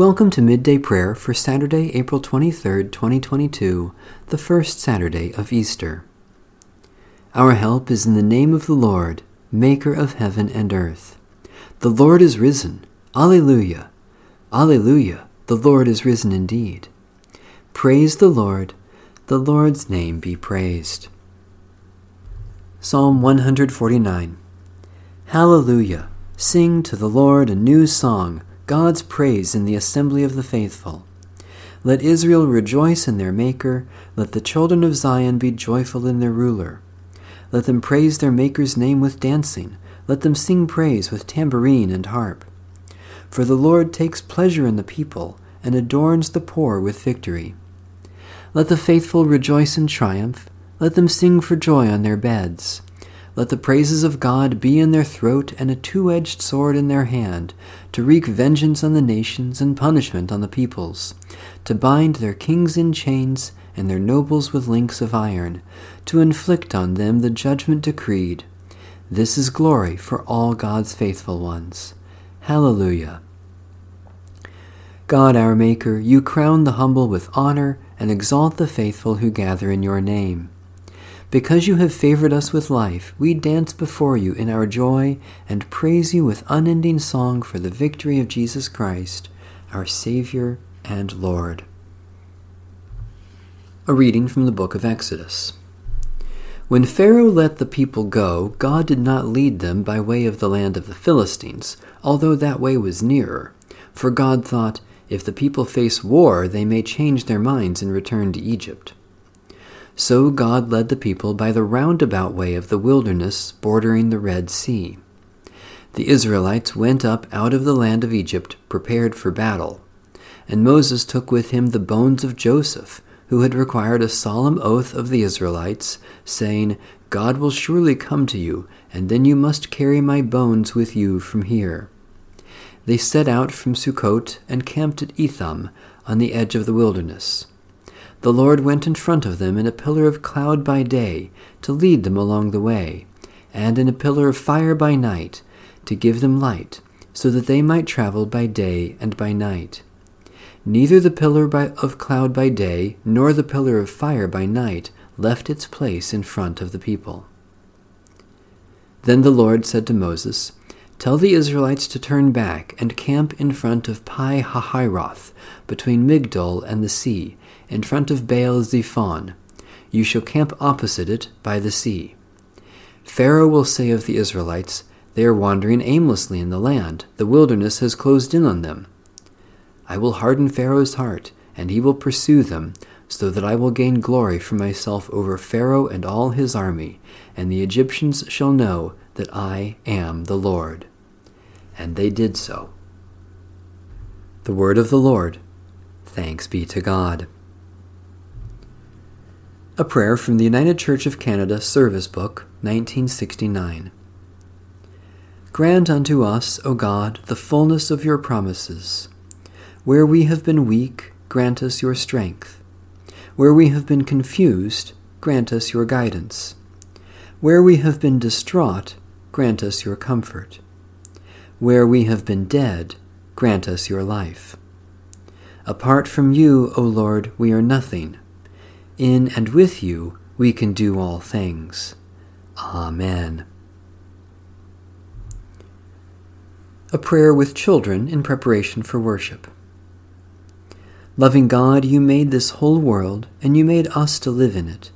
Welcome to Midday Prayer for Saturday, April 23rd, 2022, the first Saturday of Easter. Our help is in the name of the Lord, Maker of heaven and earth. The Lord is risen. Alleluia. Alleluia. The Lord is risen indeed. Praise the Lord. The Lord's name be praised. Psalm 149. Hallelujah. Sing to the Lord a new song God's praise in the assembly of the faithful. Let Israel rejoice in their Maker. Let the children of Zion be joyful in their ruler. Let them praise their Maker's name with dancing. Let them sing praise with tambourine and harp. For the Lord takes pleasure in the people and adorns the poor with victory. Let the faithful rejoice in triumph. Let them sing for joy on their beds. Let the praises of God be in their throat and a two edged sword in their hand, to wreak vengeance on the nations and punishment on the peoples, to bind their kings in chains and their nobles with links of iron, to inflict on them the judgment decreed. This is glory for all God's faithful ones. Hallelujah. God our Maker, you crown the humble with honor and exalt the faithful who gather in your name. Because you have favored us with life, we dance before you in our joy and praise you with unending song for the victory of Jesus Christ, our Savior and Lord. A reading from the book of Exodus. When Pharaoh let the people go, God did not lead them by way of the land of the Philistines, although that way was nearer. For God thought, if the people face war, they may change their minds and return to Egypt. So God led the people by the roundabout way of the wilderness bordering the Red Sea. The Israelites went up out of the land of Egypt prepared for battle. And Moses took with him the bones of Joseph, who had required a solemn oath of the Israelites, saying, God will surely come to you, and then you must carry my bones with you from here. They set out from Sukkot and camped at Etham, on the edge of the wilderness. The Lord went in front of them in a pillar of cloud by day to lead them along the way, and in a pillar of fire by night to give them light, so that they might travel by day and by night. Neither the pillar by, of cloud by day nor the pillar of fire by night left its place in front of the people. Then the Lord said to Moses, Tell the Israelites to turn back and camp in front of Pi Hahiroth, between Migdol and the sea, in front of Baal Zephon. You shall camp opposite it by the sea. Pharaoh will say of the Israelites, They are wandering aimlessly in the land. The wilderness has closed in on them. I will harden Pharaoh's heart, and he will pursue them, so that I will gain glory for myself over Pharaoh and all his army, and the Egyptians shall know that I am the Lord and they did so. The word of the Lord. Thanks be to God. A prayer from the United Church of Canada Service Book, 1969. Grant unto us, O God, the fullness of your promises. Where we have been weak, grant us your strength. Where we have been confused, grant us your guidance. Where we have been distraught, grant us your comfort. Where we have been dead, grant us your life. Apart from you, O Lord, we are nothing. In and with you, we can do all things. Amen. A prayer with children in preparation for worship. Loving God, you made this whole world, and you made us to live in it.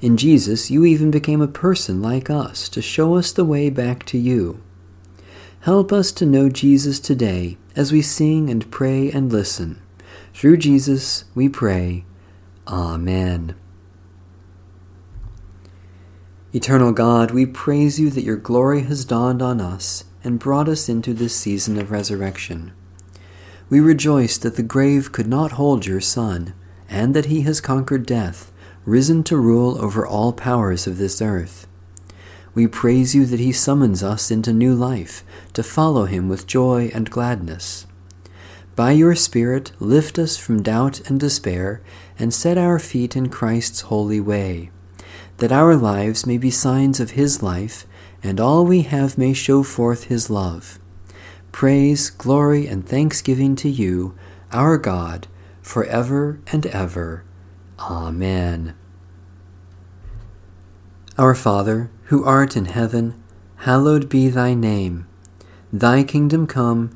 In Jesus, you even became a person like us to show us the way back to you. Help us to know Jesus today as we sing and pray and listen. Through Jesus we pray. Amen. Eternal God, we praise you that your glory has dawned on us and brought us into this season of resurrection. We rejoice that the grave could not hold your Son, and that he has conquered death, risen to rule over all powers of this earth. We praise you that he summons us into new life, to follow him with joy and gladness. By your Spirit, lift us from doubt and despair, and set our feet in Christ's holy way, that our lives may be signs of his life, and all we have may show forth his love. Praise, glory, and thanksgiving to you, our God, for ever and ever. Amen. Our Father, who art in heaven, hallowed be thy name. Thy kingdom come,